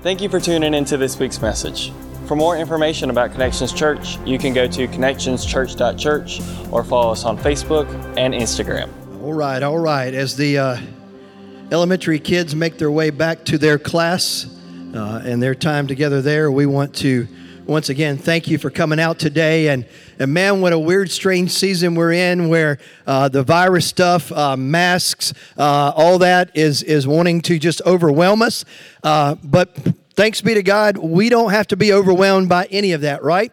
Thank you for tuning into this week's message. For more information about Connections Church, you can go to connectionschurch.church or follow us on Facebook and Instagram. All right, all right. As the uh, elementary kids make their way back to their class uh, and their time together there, we want to once again thank you for coming out today. And, and man, what a weird, strange season we're in where uh, the virus stuff, uh, masks, uh, all that is, is wanting to just overwhelm us. Uh, but thanks be to God, we don't have to be overwhelmed by any of that, right?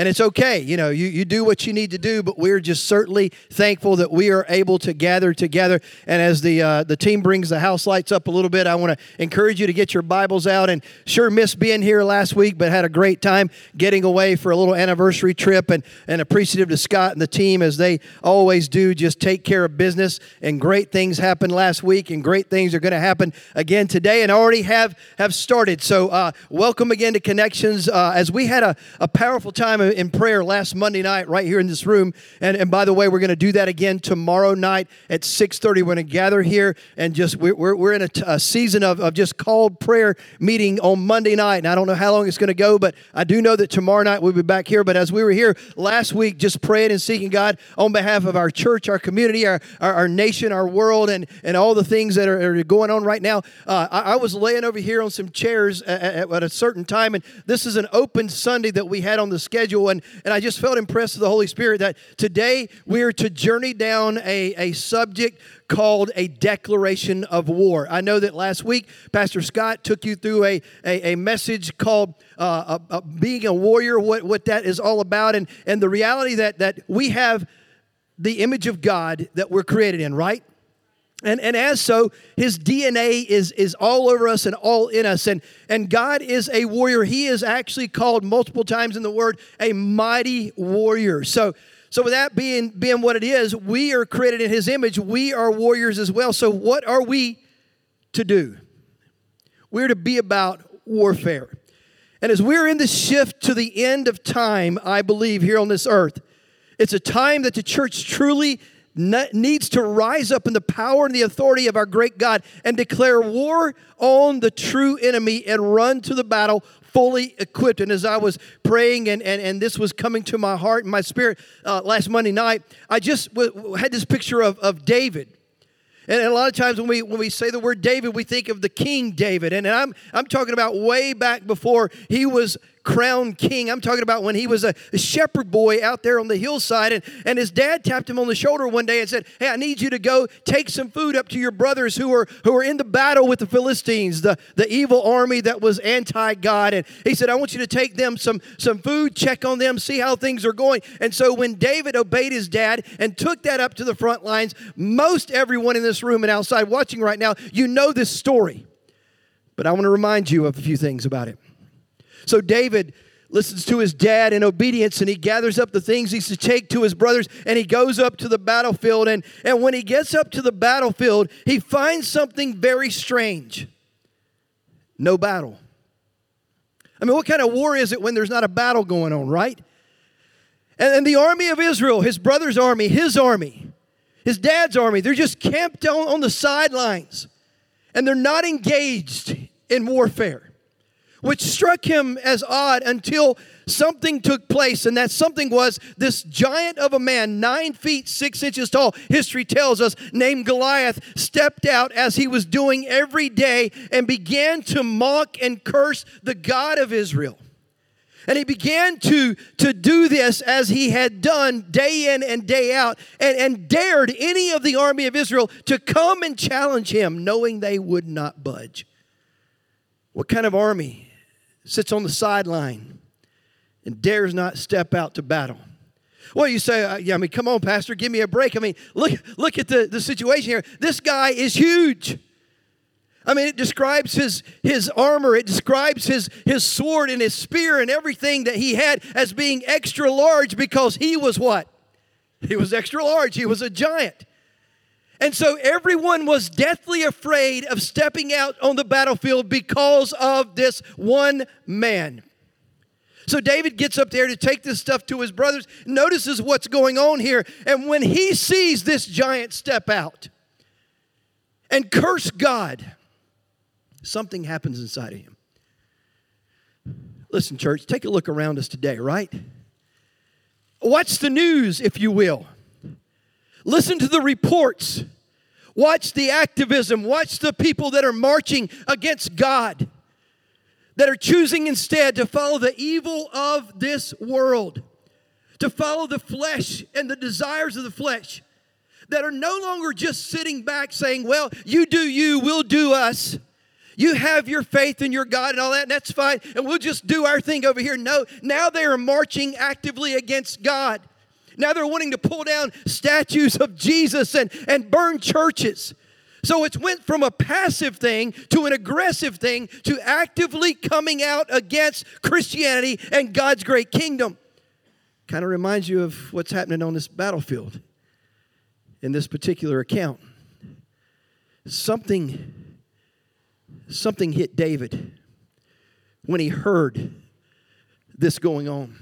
And it's okay, you know, you, you do what you need to do, but we're just certainly thankful that we are able to gather together. And as the uh, the team brings the house lights up a little bit, I want to encourage you to get your Bibles out. And sure, missed being here last week, but had a great time getting away for a little anniversary trip. And, and appreciative to Scott and the team as they always do, just take care of business. And great things happened last week, and great things are going to happen again today, and already have have started. So uh, welcome again to Connections. Uh, as we had a, a powerful time in prayer last Monday night right here in this room. And, and by the way, we're going to do that again tomorrow night at 6.30. We're going to gather here and just, we're, we're, in a, t- a season of, of just called prayer meeting on Monday night. And I don't know how long it's going to go, but I do know that tomorrow night we'll be back here. But as we were here last week, just praying and seeking God on behalf of our church, our community, our, our, our nation, our world, and, and all the things that are, are going on right now, uh, I, I, was laying over here on some chairs at, at, at a certain time. And this is an open Sunday that we had on the schedule and, and I just felt impressed with the Holy Spirit that today we're to journey down a, a subject called a declaration of war. I know that last week Pastor Scott took you through a, a, a message called uh, a, a being a warrior, what, what that is all about, and, and the reality that, that we have the image of God that we're created in, right? And, and as so, his DNA is, is all over us and all in us. And, and God is a warrior. He is actually called multiple times in the word a mighty warrior. So, so with that being, being what it is, we are created in his image. We are warriors as well. So, what are we to do? We're to be about warfare. And as we're in this shift to the end of time, I believe, here on this earth, it's a time that the church truly needs to rise up in the power and the authority of our great God and declare war on the true enemy and run to the battle fully equipped. And as I was praying and, and, and this was coming to my heart and my spirit uh, last Monday night, I just w- had this picture of, of David. And a lot of times when we when we say the word David, we think of the King David. And I'm I'm talking about way back before he was crowned king. I'm talking about when he was a, shepherd boy out there on the hillside, and, and his dad tapped him on the shoulder one day and said, Hey, I need you to go take some food up to your brothers who are who are in the battle with the Philistines, the, the evil army that was anti-God. And he said, I want you to take them some, some food, check on them, see how things are going. And so when David obeyed his dad and took that up to the front lines, most everyone in this room and outside watching right now, you know this story. But I want to remind you of a few things about it. So David listens to his dad in obedience and he gathers up the things he's to take to his brothers and he goes up to the battlefield. And, and when he gets up to the battlefield, he finds something very strange no battle. I mean, what kind of war is it when there's not a battle going on, right? And, and the army of Israel, his brother's army, his army, his dad's army, they're just camped on, on the sidelines and they're not engaged in warfare which struck him as odd until something took place, and that something was this giant of a man, nine feet six inches tall, history tells us, named Goliath, stepped out as he was doing every day and began to mock and curse the God of Israel. And he began to, to do this as he had done day in and day out, and, and dared any of the army of Israel to come and challenge him, knowing they would not budge. What kind of army sits on the sideline and dares not step out to battle. Well, you say, uh, yeah, I mean, come on, Pastor, give me a break. I mean, look, look at the, the situation here. This guy is huge. I mean, it describes his, his armor, it describes his, his sword and his spear and everything that he had as being extra large because he was what? He was extra large. He was a giant. And so everyone was deathly afraid of stepping out on the battlefield because of this one man. So David gets up there to take this stuff to his brothers, notices what's going on here, and when he sees this giant step out and curse God, something happens inside of him. Listen, church, take a look around us today, right? Watch the news, if you will. Listen to the reports. Watch the activism. Watch the people that are marching against God, that are choosing instead to follow the evil of this world, to follow the flesh and the desires of the flesh, that are no longer just sitting back saying, Well, you do you, we'll do us. You have your faith in your God and all that, and that's fine, and we'll just do our thing over here. No, now they are marching actively against God. Now they're wanting to pull down statues of Jesus and, and burn churches. So it's went from a passive thing to an aggressive thing to actively coming out against Christianity and God's great kingdom. Kind of reminds you of what's happening on this battlefield in this particular account. Something something hit David when he heard this going on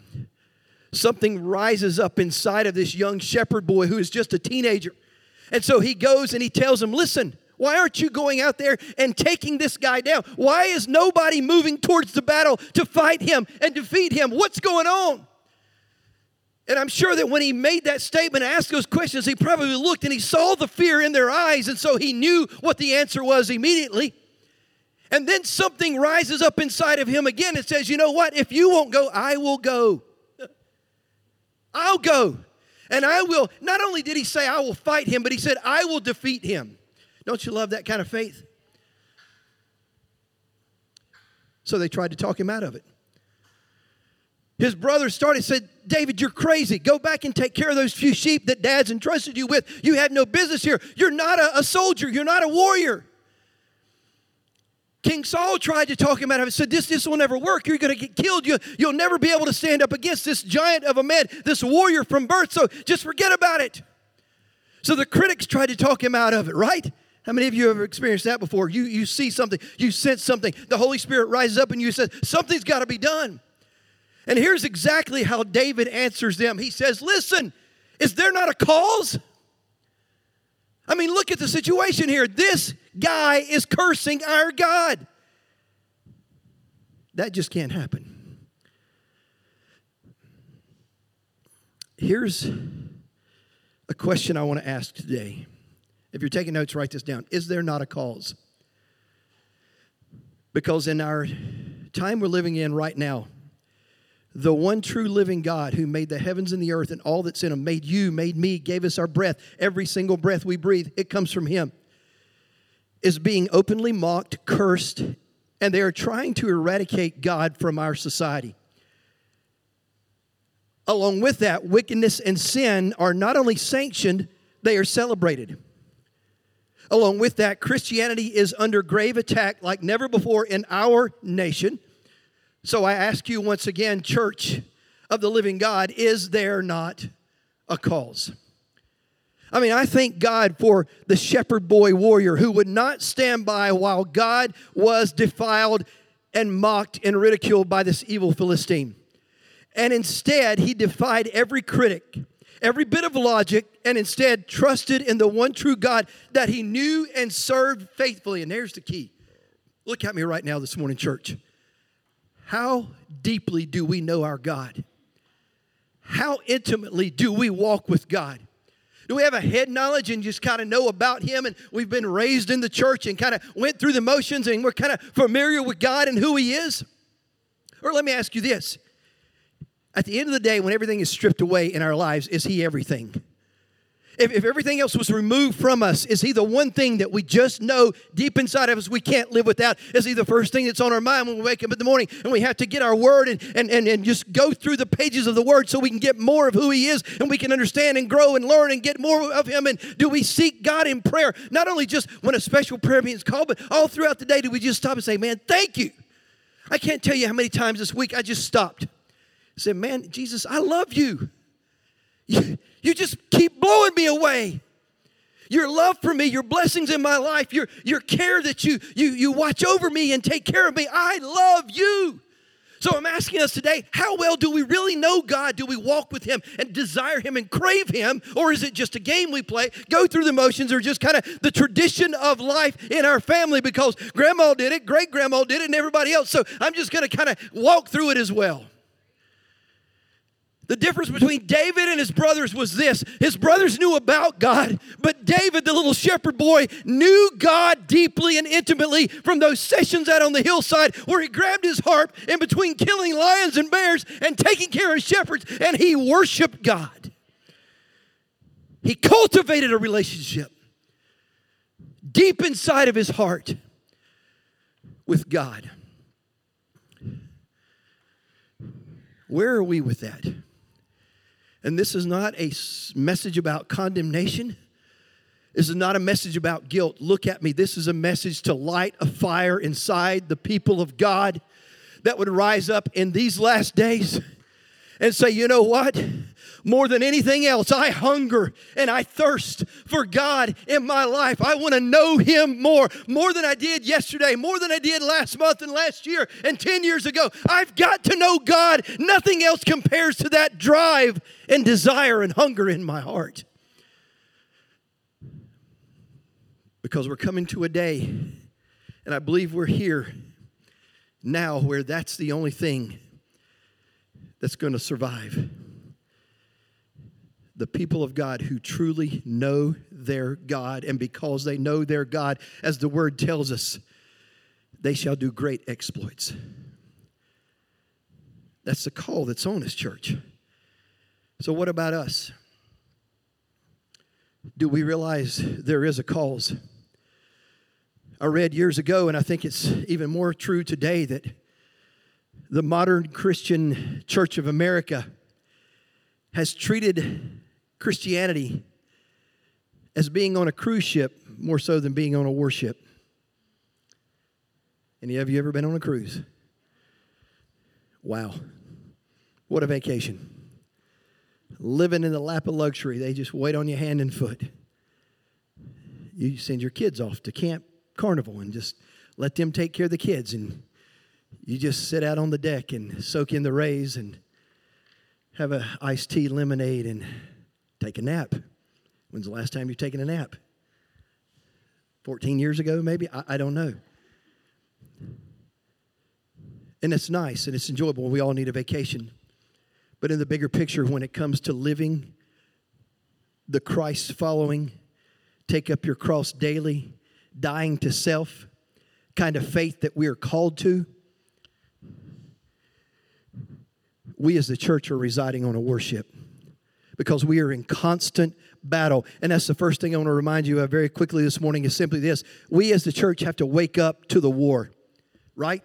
something rises up inside of this young shepherd boy who is just a teenager. And so he goes and he tells him, Listen, why aren't you going out there and taking this guy down? Why is nobody moving towards the battle to fight him and defeat him? What's going on? And I'm sure that when he made that statement, asked those questions, he probably looked and he saw the fear in their eyes, and so he knew what the answer was immediately. And then something rises up inside of him again and says, You know what? If you won't go, I will go. I'll go. And I will, not only did he say, I will fight him, but he said, I will defeat him. Don't you love that kind of faith? So they tried to talk him out of it. His brothers started said, David, you're crazy. Go back and take care of those few sheep that dad's entrusted you with. You have no business here. You're not a, a soldier, you're not a warrior. King Saul tried to talk him out of it, said, This, this will never work. You're going to get killed. You, you'll never be able to stand up against this giant of a man, this warrior from birth. So just forget about it. So the critics tried to talk him out of it, right? How many of you have experienced that before? You, you see something, you sense something, the Holy Spirit rises up and you says, Something's got to be done. And here's exactly how David answers them. He says, Listen, is there not a cause? I mean, look at the situation here. This guy is cursing our God. That just can't happen. Here's a question I want to ask today. If you're taking notes, write this down. Is there not a cause? Because in our time we're living in right now, the one true living God who made the heavens and the earth and all that's in them, made you, made me, gave us our breath, every single breath we breathe, it comes from Him, is being openly mocked, cursed, and they are trying to eradicate God from our society. Along with that, wickedness and sin are not only sanctioned, they are celebrated. Along with that, Christianity is under grave attack like never before in our nation. So I ask you once again, church of the living God, is there not a cause? I mean, I thank God for the shepherd boy warrior who would not stand by while God was defiled and mocked and ridiculed by this evil Philistine. And instead, he defied every critic, every bit of logic, and instead trusted in the one true God that he knew and served faithfully. And there's the key. Look at me right now this morning, church. How deeply do we know our God? How intimately do we walk with God? Do we have a head knowledge and just kind of know about Him and we've been raised in the church and kind of went through the motions and we're kind of familiar with God and who He is? Or let me ask you this at the end of the day, when everything is stripped away in our lives, is He everything? If, if everything else was removed from us, is He the one thing that we just know deep inside of us we can't live without? Is He the first thing that's on our mind when we wake up in the morning and we have to get our word and, and, and, and just go through the pages of the word so we can get more of who He is and we can understand and grow and learn and get more of Him? And do we seek God in prayer? Not only just when a special prayer is called, but all throughout the day, do we just stop and say, Man, thank you? I can't tell you how many times this week I just stopped. I said, Man, Jesus, I love you. You, just keep blowing me away. Your love for me, your blessings in my life, your, your care that you, you, you watch over me and take care of me. I love you. So I'm asking us today, how well do we really know God? Do we walk with Him and desire Him and crave Him? Or is it just a game we play, go through the motions, or just kind of the tradition of life in our family because grandma did it, great grandma did it, and everybody else. So I'm just going to kind of walk through it as well. The difference between David and his brothers was this his brothers knew about God, but David, the little shepherd boy, knew God deeply and intimately from those sessions out on the hillside where he grabbed his harp in between killing lions and bears and taking care of shepherds, and he worshiped God. He cultivated a relationship deep inside of his heart with God. Where are we with that? And this is not a message about condemnation. This is not a message about guilt. Look at me. This is a message to light a fire inside the people of God that would rise up in these last days and say, you know what? More than anything else, I hunger and I thirst for God in my life. I want to know Him more, more than I did yesterday, more than I did last month and last year and 10 years ago. I've got to know God. Nothing else compares to that drive and desire and hunger in my heart. Because we're coming to a day, and I believe we're here now where that's the only thing that's going to survive the people of God who truly know their God, and because they know their God, as the word tells us, they shall do great exploits. That's the call that's on us, church. So, what about us? Do we realize there is a cause? I read years ago, and I think it's even more true today, that the modern Christian Church of America has treated Christianity as being on a cruise ship more so than being on a warship. Any of you ever been on a cruise? Wow. What a vacation. Living in the lap of luxury. They just wait on you hand and foot. You send your kids off to Camp Carnival and just let them take care of the kids. And you just sit out on the deck and soak in the rays and have a iced tea lemonade and Take a nap. When's the last time you've taken a nap? 14 years ago, maybe? I, I don't know. And it's nice and it's enjoyable. We all need a vacation. But in the bigger picture, when it comes to living the Christ following, take up your cross daily, dying to self, kind of faith that we are called to, we as the church are residing on a worship because we are in constant battle. And that's the first thing I want to remind you of very quickly this morning is simply this we as the church have to wake up to the war, right?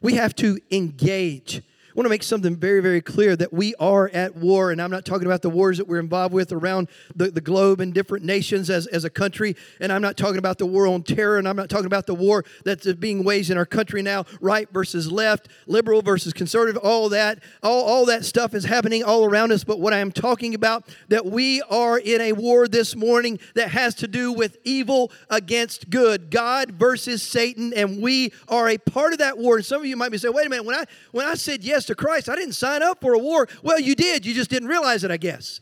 We have to engage I want to make something very, very clear that we are at war, and I'm not talking about the wars that we're involved with around the, the globe and different nations as, as a country, and I'm not talking about the war on terror, and I'm not talking about the war that's being waged in our country now, right versus left, liberal versus conservative, all that, all, all that stuff is happening all around us. But what I am talking about, that we are in a war this morning that has to do with evil against good, God versus Satan, and we are a part of that war. And some of you might be saying, wait a minute, when I when I said yes to Christ. I didn't sign up for a war. Well, you did. You just didn't realize it, I guess.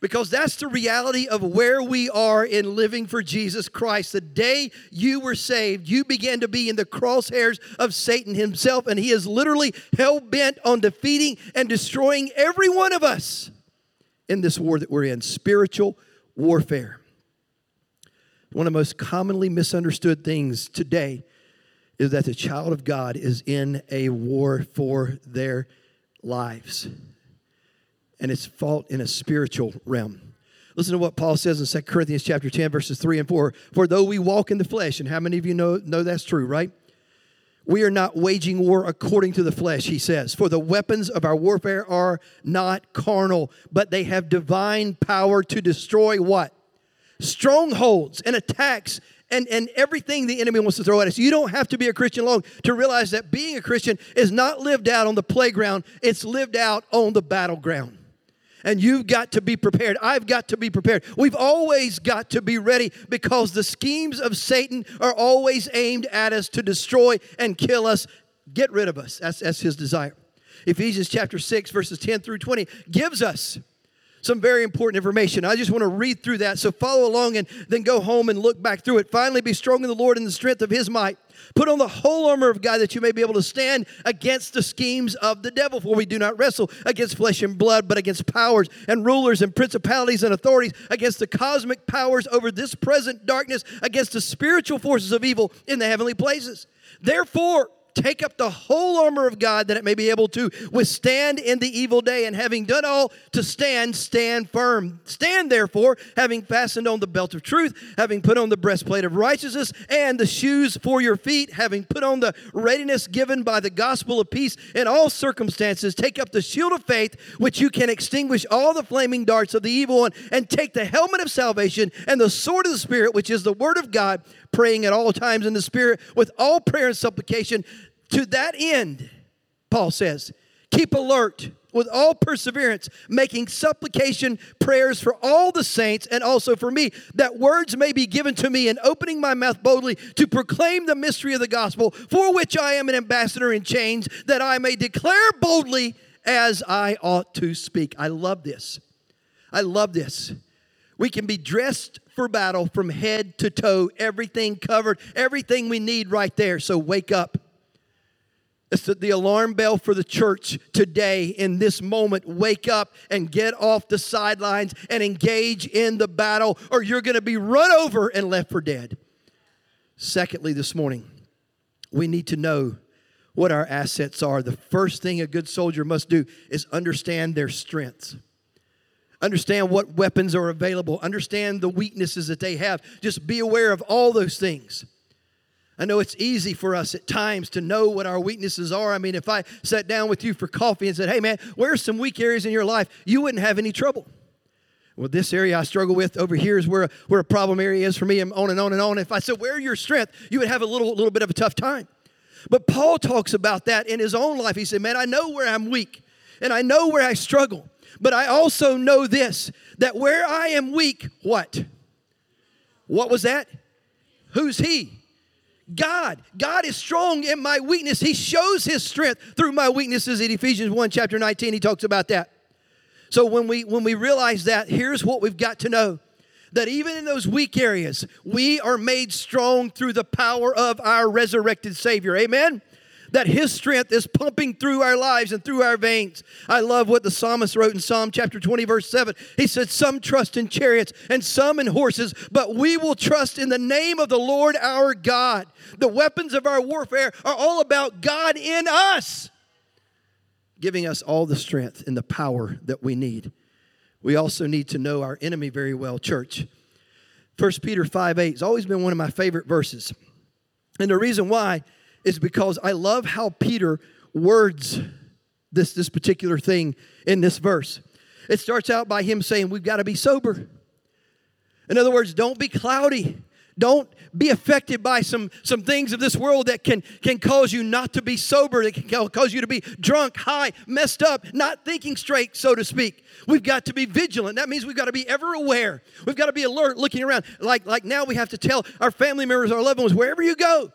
Because that's the reality of where we are in living for Jesus Christ. The day you were saved, you began to be in the crosshairs of Satan himself, and he is literally hell bent on defeating and destroying every one of us in this war that we're in spiritual warfare. One of the most commonly misunderstood things today is that the child of God is in a war for their lives. And it's fought in a spiritual realm. Listen to what Paul says in 2 Corinthians chapter 10, verses 3 and 4. For though we walk in the flesh, and how many of you know, know that's true, right? We are not waging war according to the flesh, he says. For the weapons of our warfare are not carnal, but they have divine power to destroy what? Strongholds and attacks and, and everything the enemy wants to throw at us. You don't have to be a Christian long to realize that being a Christian is not lived out on the playground, it's lived out on the battleground. And you've got to be prepared. I've got to be prepared. We've always got to be ready because the schemes of Satan are always aimed at us to destroy and kill us get rid of us. That's, that's his desire. Ephesians chapter 6, verses 10 through 20 gives us some very important information. I just want to read through that. So follow along and then go home and look back through it. Finally, be strong in the Lord and the strength of his might. Put on the whole armor of God that you may be able to stand against the schemes of the devil. For we do not wrestle against flesh and blood, but against powers and rulers and principalities and authorities, against the cosmic powers over this present darkness, against the spiritual forces of evil in the heavenly places. Therefore, Take up the whole armor of God that it may be able to withstand in the evil day, and having done all to stand, stand firm. Stand therefore, having fastened on the belt of truth, having put on the breastplate of righteousness, and the shoes for your feet, having put on the readiness given by the gospel of peace in all circumstances. Take up the shield of faith, which you can extinguish all the flaming darts of the evil one, and take the helmet of salvation and the sword of the Spirit, which is the word of God praying at all times in the Spirit with all prayer and supplication. To that end, Paul says, keep alert with all perseverance, making supplication prayers for all the saints and also for me, that words may be given to me in opening my mouth boldly to proclaim the mystery of the gospel, for which I am an ambassador in chains, that I may declare boldly as I ought to speak. I love this. I love this. We can be dressed for battle from head to toe, everything covered, everything we need right there. So wake up. It's the, alarm bell for the church today in this moment. Wake up and get off the sidelines and engage in the battle, or you're going to be run over and left for dead. Secondly, this morning, we need to know what our assets are. The first thing a good soldier must do is understand their strengths. Understand what weapons are available. Understand the weaknesses that they have. Just be aware of all those things. I know it's easy for us at times to know what our weaknesses are. I mean, if I sat down with you for coffee and said, hey man, where are some weak areas in your life? You wouldn't have any trouble. Well, this area I struggle with over here is where, where a problem area is for me, and on and on and on. If I said, where are your strength? You would have a little, little bit of a tough time. But Paul talks about that in his own life. He said, man, I know where I'm weak, and I know where I struggle. But I also know this that where I am weak, what? What was that? Who's He? God. God is strong in my weakness. He shows His strength through my weaknesses in Ephesians 1, chapter 19. He talks about that. So when we when we realize that, here's what we've got to know. That even in those weak areas, we are made strong through the power of our resurrected Savior. Amen? That His strength is pumping through our lives and through our veins. I love what the psalmist wrote in Psalm chapter 20, verse 7. He said, Some trust in chariots and some in horses, but we will trust in the name of the Lord our God. The weapons of our warfare are all about God in us, giving us all the strength and the power that we need. We also need to know our enemy very well, church. 1 Peter 5 8 has always been one of my favorite verses. And the reason why is because I love how Peter words this, this particular thing in this verse. It starts out by him saying, We've got to be sober. In other words, don't be cloudy. Don't be affected by some, some things of this world that can, can cause you not to be sober, that can cause you to be drunk, high, messed up, not thinking straight, so to speak. We've got to be vigilant. That means we've got to be ever aware. We've got to be alert, looking around. Like, like now we have to tell our family members, our loved ones, wherever you go,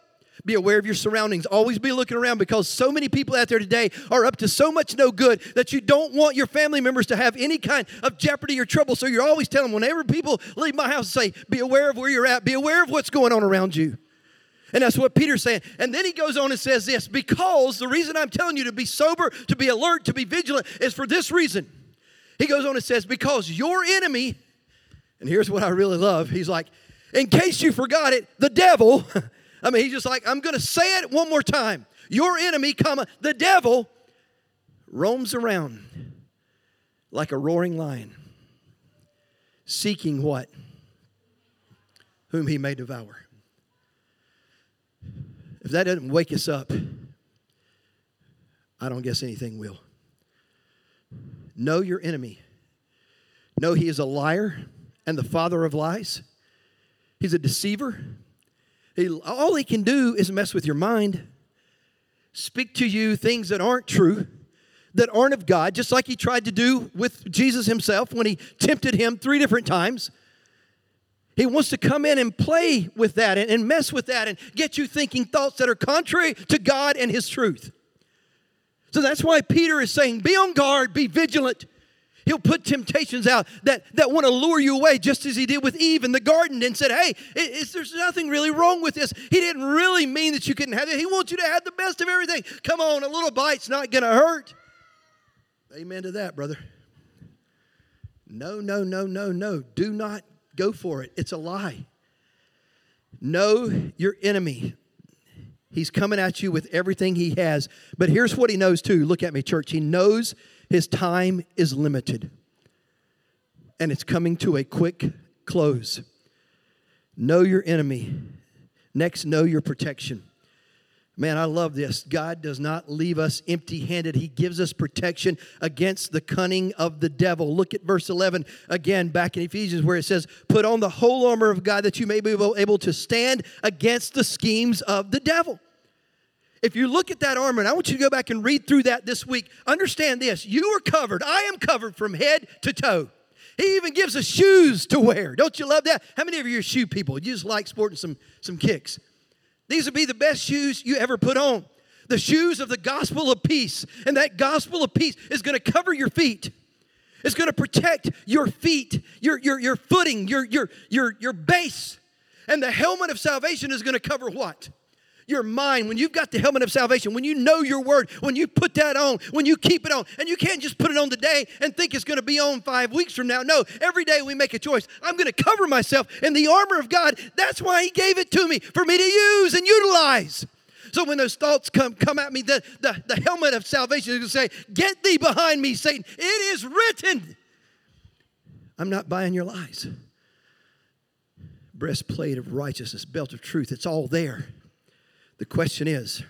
be aware of your surroundings. Always be looking around because so many people out there today are up to so much no good that you don't want your family members to have any kind of jeopardy or trouble. So you're always telling them whenever people leave my house, say, be aware of where you're at, be aware of what's going on around you. And that's what Peter's saying. And then he goes on and says this because the reason I'm telling you to be sober, to be alert, to be vigilant is for this reason. He goes on and says, because your enemy, and here's what I really love. He's like, in case you forgot it, the devil I mean, he's just like, I'm going to say it one more time. Your enemy, comma, the devil, roams around like a roaring lion, seeking what? Whom he may devour. If that doesn't wake us up, I don't guess anything will. Know your enemy. Know he is a liar and the father of lies. He's a deceiver. He, all he can do is mess with your mind, speak to you things that aren't true, that aren't of God, just like he tried to do with Jesus himself when he tempted him three different times. He wants to come in and play with that and, and mess with that and get you thinking thoughts that are contrary to God and His truth. So that's why Peter is saying, be on guard, be vigilant. He'll put temptations out that, that want to lure you away, just as he did with Eve in the garden and said, Hey, there's nothing really wrong with this. He didn't really mean that you couldn't have it. He wants you to have the best of everything. Come on, a little bite's not going to hurt. Amen to that, brother. No, no, no, no, no. Do not go for it. It's a lie. Know your enemy. He's coming at you with everything he has. But here's what he knows too. Look at me, church. He knows his time is limited and it's coming to a quick close. Know your enemy. Next, know your protection. Man, I love this. God does not leave us empty handed. He gives us protection against the cunning of the devil. Look at verse 11 again back in Ephesians where it says, Put on the whole armor of God that you may be able to stand against the schemes of the devil. If you look at that armor, and I want you to go back and read through that this week, understand this you are covered. I am covered from head to toe. He even gives us shoes to wear. Don't you love that? How many of you are shoe people? You just like sporting some, some kicks. These would be the best shoes you ever put on. The shoes of the gospel of peace. And that gospel of peace is going to cover your feet. It's going to protect your feet, your, your, your footing, your, your, your, your base. And the helmet of salvation is going to cover what? Your mind, when you've got the helmet of salvation, when you know your word, when you put that on, when you keep it on, and you can't just put it on today and think it's going to be on five weeks from now. No, every day we make a choice. I'm going to cover myself in the armor of God. That's why He gave it to me for me to use and utilize. So when those thoughts come, come at me, the, the, the helmet of salvation is going to say, Get thee behind me, Satan. It is written. I'm not buying your lies. Breastplate of righteousness, belt of truth, it's all there. The question is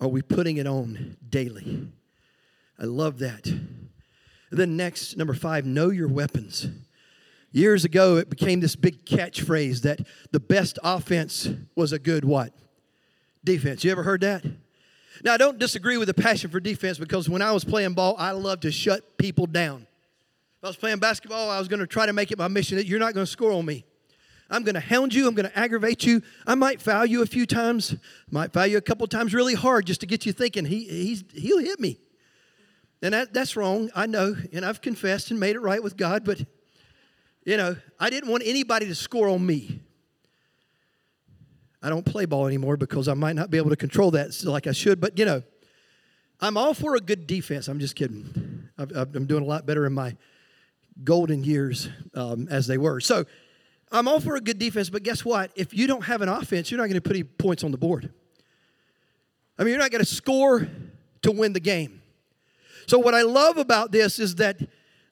are we putting it on daily? I love that. then, next, number five, know your weapons. Years ago, it became this big catchphrase that the best offense was a good what? Defense. You ever heard that? Now, I don't disagree with the passion for defense because when I was playing ball, I loved to shut people down. If I was playing basketball, I was going to try to make it my mission that you're not going to score on me. I'm going to hound you. I'm going to aggravate you. I might foul you a few times. Might foul you a couple times really hard just to get you thinking he, he's, he'll hit me. And that, that's wrong. I know. And I've confessed and made it right with God. But, you know, I didn't want anybody to score on me. I don't play ball anymore because I might not be able to control that like I should. But, you know, I'm all for a good defense. I'm just kidding. i am doing a lot better in my golden years um, as they were. So, I'm all for a good defense, but guess what? If you don't have an offense, you're not going to put any points on the board. I mean, you're not going to score to win the game. So, what I love about this is that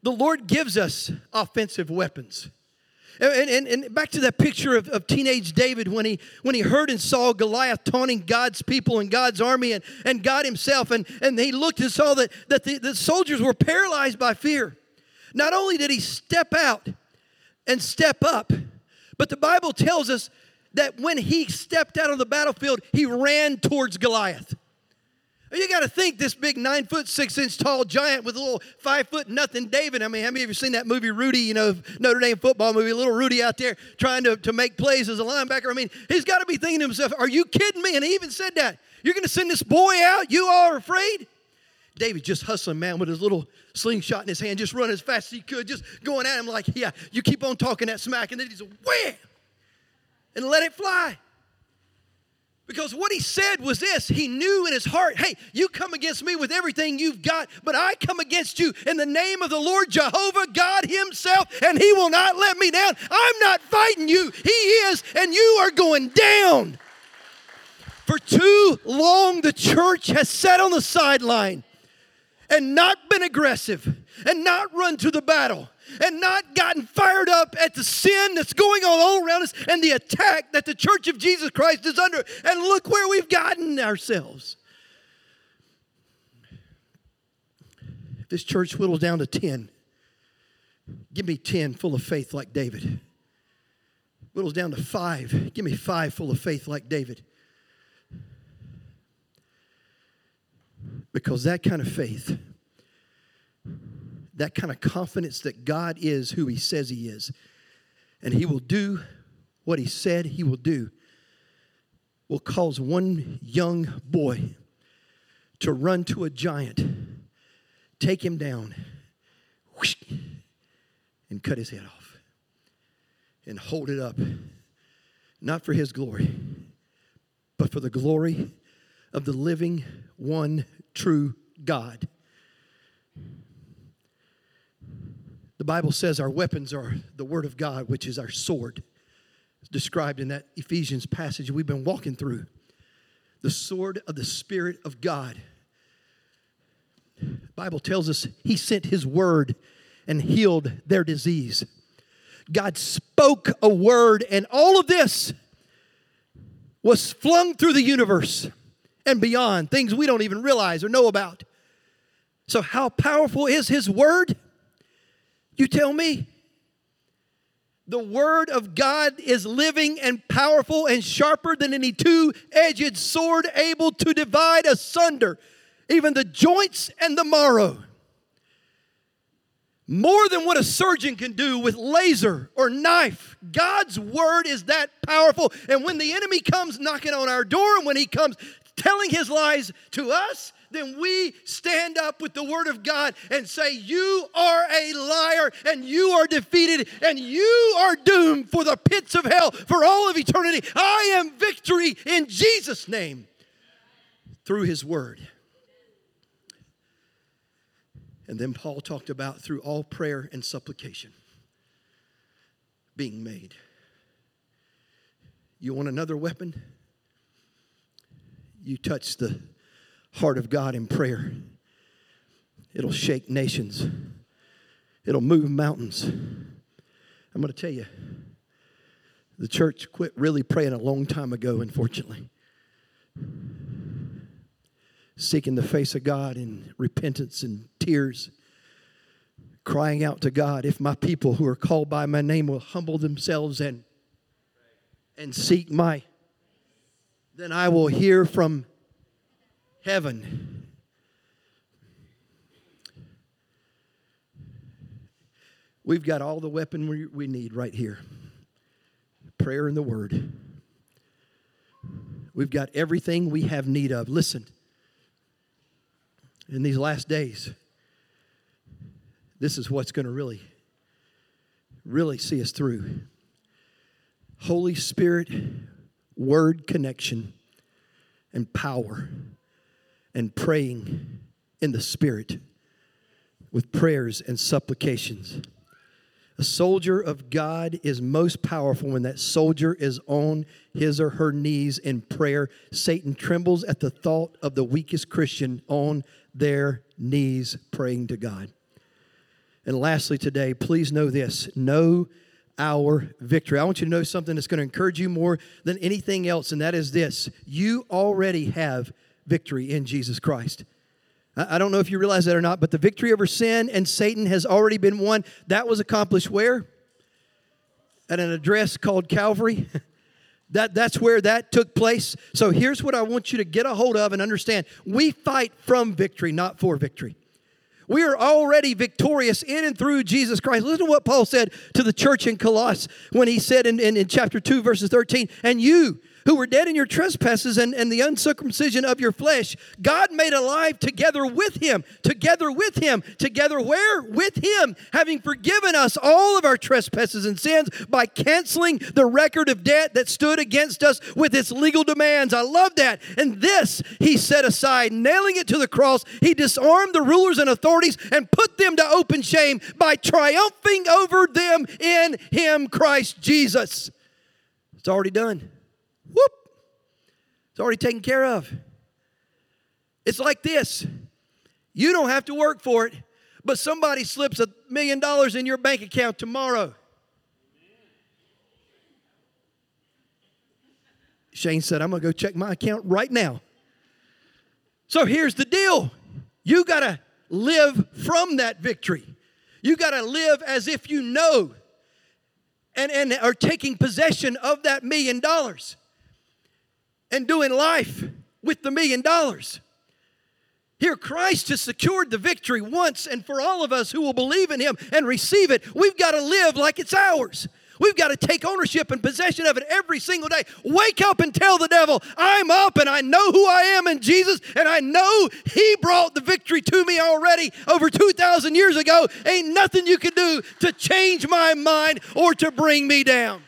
the Lord gives us offensive weapons. And, and, and, back to that picture of, of teenage David when he, when he heard and saw Goliath taunting God's people and God's army and, and God himself, and, and he looked and saw that, that the, the soldiers were paralyzed by fear. Not only did he step out, and step up. But the Bible tells us that when he stepped out on the battlefield, he ran towards Goliath. You got to think this big nine foot six inch tall giant with a little five foot nothing David. I mean, how many of you seen that movie Rudy? You know, Notre Dame football movie, A little Rudy out there trying to, to make plays as a linebacker. I mean, he's got to be thinking to himself, Are you kidding me? And he even said that. You're going to send this boy out? You are afraid? David just hustling, man, with his little slingshot in his hand, just running as fast as he could, just going at him like, yeah, you keep on talking that smack. And then he's wham! And let it fly. Because what he said was this he knew in his heart, hey, you come against me with everything you've got, but I come against you in the name of the Lord Jehovah, God Himself, and He will not let me down. I'm not fighting you, He is, and you are going down. For too long, the church has sat on the sideline and not been aggressive and not run to the battle and not gotten fired up at the sin that's going on all around us and the attack that the church of Jesus Christ is under. And look where we've gotten ourselves. This church whittles down to 10, give me 10 full of faith like David. Whittles down to five, give me five full of faith like David. Because that kind of faith, that kind of confidence that God is who He says He is, and he will do what he said he will do, will cause one young boy to run to a giant, take him down, whoosh, and cut his head off, and hold it up, not for his glory, but for the glory of the living, one true God. The Bible says our weapons are the Word of God, which is our sword. It's described in that Ephesians passage we've been walking through. The sword of the Spirit of God. The Bible tells us He sent His word and healed their disease. God spoke a word, and all of this was flung through the universe and beyond, things we don't even realize or know about. So, how powerful is His word? You tell me. The word of God is living and powerful and sharper than any two edged sword, able to divide asunder even the joints and the marrow. More than what a surgeon can do with laser or knife. God's word is that powerful. And when the enemy comes knocking on our door and when he comes telling his lies to us, then we stand up with the Word of God and say, You are a liar and you are defeated and you are doomed for the pits of hell for all of eternity. I am victory in Jesus' name through His Word. And then Paul talked about through all prayer and supplication being made. You want another weapon? You touch the heart of God in prayer. It'll shake nations, it'll move mountains. I'm going to tell you, the church quit really praying a long time ago, unfortunately. Seeking the face of God in repentance and tears, crying out to God, if my people who are called by my name will humble themselves and, and seek my, then I will hear from heaven. We've got all the weapon we, we need right here prayer and the word. We've got everything we have need of. Listen, in these last days, this is what's going to really, really see us through. Holy Spirit, word connection, and power and praying in the Spirit with prayers and supplications. A soldier of God is most powerful when that soldier is on his or her knees in prayer. Satan trembles at the thought of the weakest Christian on their knees praying to God. And lastly, today, please know this know our victory. I want you to know something that's going to encourage you more than anything else, and that is this you already have victory in Jesus Christ. I don't know if you realize that or not, but the victory over sin and Satan has already been won. That was accomplished where? At an address called Calvary. that, that's where that took place. So here's what I want you to get a hold of and understand we fight from victory, not for victory. We are already victorious in and through Jesus Christ. Listen to what Paul said to the church in Colossus when he said in, in, in chapter 2, verses 13, and you, who were dead in your trespasses and, and the uncircumcision of your flesh, God made alive together with him, together with him, together where? With him, having forgiven us all of our trespasses and sins by canceling the record of debt that stood against us with its legal demands. I love that. And this he set aside, nailing it to the cross. He disarmed the rulers and authorities and put them to open shame by triumphing over them in him, Christ Jesus. It's already done. Whoop! It's already taken care of. It's like this you don't have to work for it, but somebody slips a million dollars in your bank account tomorrow. Shane said, I'm going to go check my account right now. So here's the deal you got to live from that victory. You got to live as if you know and, and are taking possession of that million dollars and doing life with the million dollars. Here, Christ has secured the victory once and for all of us who will believe in Him and receive it. We've got to live like it's ours. We've got to take ownership and possession of it every single day. Wake up and tell the devil, I'm up and I know who I am in Jesus and I know he brought the victory to me already over 2,000 years ago. Ain't nothing you can do to change my mind or to bring me down.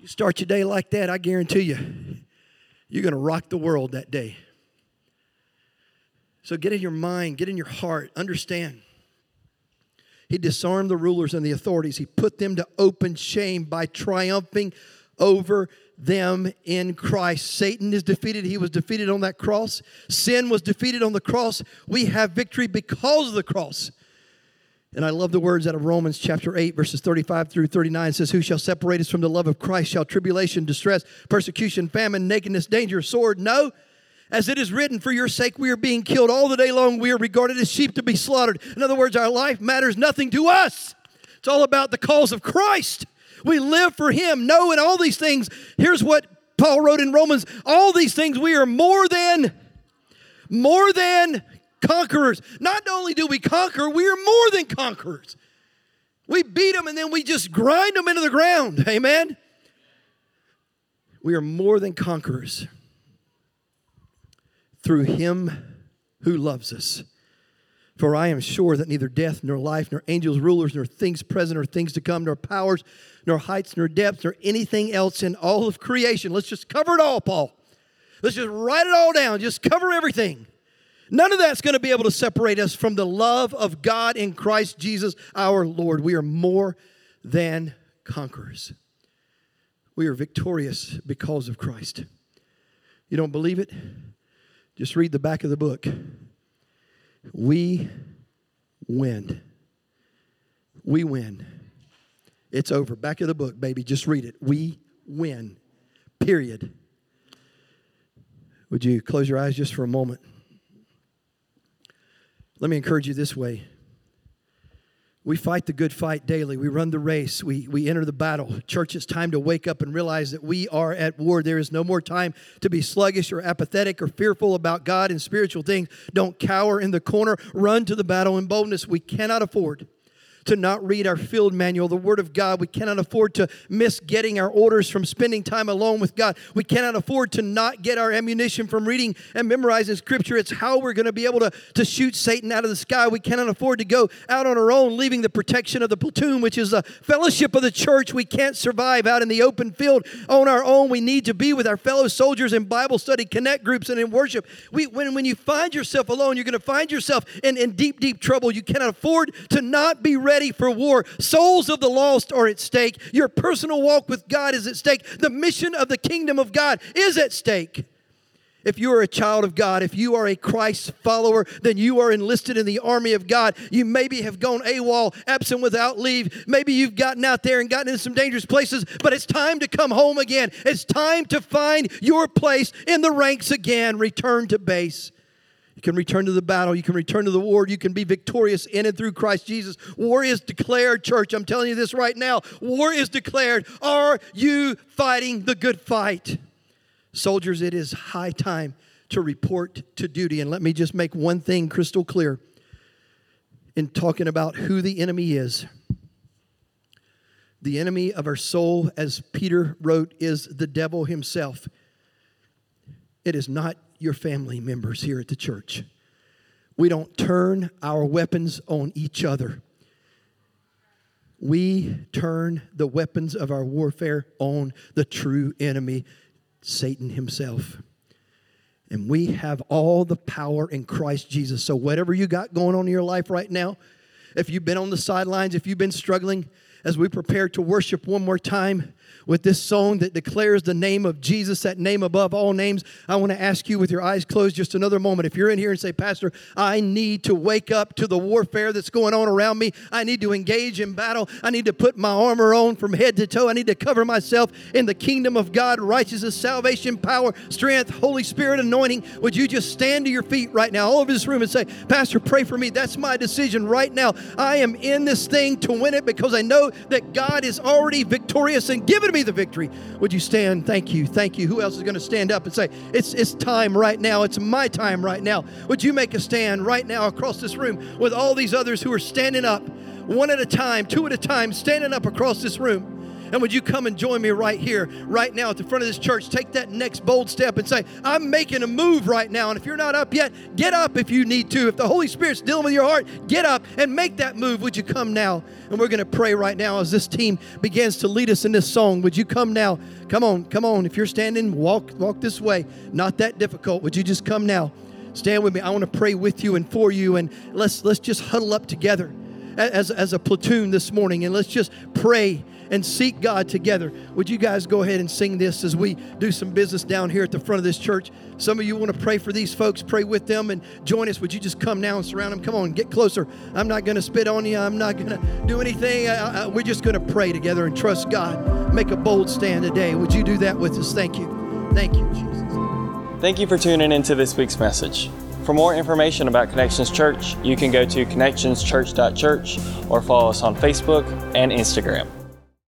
You start your day like that, I guarantee you, you're going to rock the world that day. So get in your mind, get in your heart, understand. He disarmed the rulers and the authorities. He put them to open shame by triumphing over them in Christ. Satan is defeated. He was defeated on that cross. Sin was defeated on the cross. We have victory because of the cross. And I love the words out of Romans chapter 8, verses 35 through 39 it says, Who shall separate us from the love of Christ? Shall tribulation, distress, persecution, famine, nakedness, danger, sword? No. As it is written, for your sake we are being killed all the day long. We are regarded as sheep to be slaughtered. In other words, our life matters nothing to us. It's all about the cause of Christ. We live for Him. No in all these things. Here's what Paul wrote in Romans all these things we are more than, more than conquerors. Not only do we conquer, we are more than conquerors. We beat them and then we just grind them into the ground. Amen. We are more than conquerors through him who loves us. For I am sure that neither death, nor life, nor angels, rulers, nor things present, or things to come, nor powers, nor heights, nor depths, nor anything else in all of creation. Let's just cover it all, Paul. Let's just write it all down. Just cover everything. None of that's going to be able to separate us from the love of God in Christ Jesus our Lord. We are more than conquerors. We are victorious because of Christ. You don't believe it? Just read the back of the book. We win. We win. It's over. Back of the book, baby. Just read it. We win. Period. Would you close your eyes just for a moment? Let me encourage you this way. We fight the good fight daily. We run the race. We, we enter the battle. Church, it's time to wake up and realize that we are at war. There is no more time to be sluggish or apathetic or fearful about God and spiritual things. Don't cower in the corner. Run to the battle in boldness. We cannot afford to not read our field manual, the Word of God. We cannot afford to miss getting our orders from spending time alone with God. We cannot afford to not get our ammunition from reading and memorizing Scripture. It's how we're going to be able to, to shoot Satan out of the sky. We cannot afford to go out on our own, leaving the protection of the platoon, which is the fellowship of the church. We can't survive out in the open field on our own. We need to be with our fellow soldiers in Bible study, connect groups, and in worship. We, when, when you find yourself alone, you're going to find yourself in, in deep, deep trouble. You cannot afford to not be ready ready for war. Souls of the lost are at stake. Your personal walk with God is at stake. The mission of the kingdom of God is at stake. If you are a child of God, if you are a Christ follower, then you are enlisted in the army of God. You maybe have gone AWOL, absent without leave. Maybe you've gotten out there and gotten into some dangerous places, but it's time to come home again. It's time to find your place in the ranks again. Return to base. You can return to the battle. You can return to the war. You can be victorious in and through Christ Jesus. War is declared, church. I'm telling you this right now. War is declared. Are you fighting the good fight? Soldiers, it is high time to report to duty. And let me just make one thing crystal clear in talking about who the enemy is. The enemy of our soul, as Peter wrote, is the devil himself. It is not your family members here at the church. We don't turn our weapons on each other. We turn the weapons of our warfare on the true enemy, Satan himself. And we have all the power in Christ Jesus. So, whatever you got going on in your life right now, if you've been on the sidelines, if you've been struggling, as we prepare to worship one more time, with this song that declares the name of Jesus, that name above all names, I want to ask you with your eyes closed just another moment. If you're in here and say, Pastor, I need to wake up to the warfare that's going on around me, I need to engage in battle, I need to put my armor on from head to toe, I need to cover myself in the kingdom of God, righteousness, salvation, power, strength, Holy Spirit anointing. Would you just stand to your feet right now, all over this room, and say, Pastor, pray for me. That's my decision right now. I am in this thing to win it because I know that God is already victorious and given given me the victory. Would you stand? Thank you. Thank you. Who else is going to stand up and say, It's, it's time right now. It's my time right now. Would you make a stand right now across this room with all these others who are standing up? one at a time, two at a time, standing up across this room. And would you come and join me right here, right now at the front of this church? Take that next bold step and say, I'm making a move right now. And if you're not up yet, get up if you need to. If the Holy Spirit's dealing with your heart, get up and make that move. Would you come now? And we're going to pray right now as this team begins to lead us in this song. Would you come now? Come on, come on. If you're standing, walk walk this way. Not that difficult. Would you just come now? Stand with me. I want to pray with you and for you and let's let's just huddle up together as, as a platoon this morning and let's just pray and seek God together. Would you guys go ahead and sing this as we do some business down here at the front of this church? Some of you want to pray for these folks, pray with them and join us. Would you just come now and surround them? Come on, get closer. I'm not going to spit on you. I'm not going to do anything. I, I, we're just going to pray together and trust God. Make a bold stand today. Would you do that with us? Thank you. Thank you, Jesus. Thank you for tuning into this week's message. For more information about Connections Church, you can go to connectionschurch.church or follow us on Facebook and Instagram.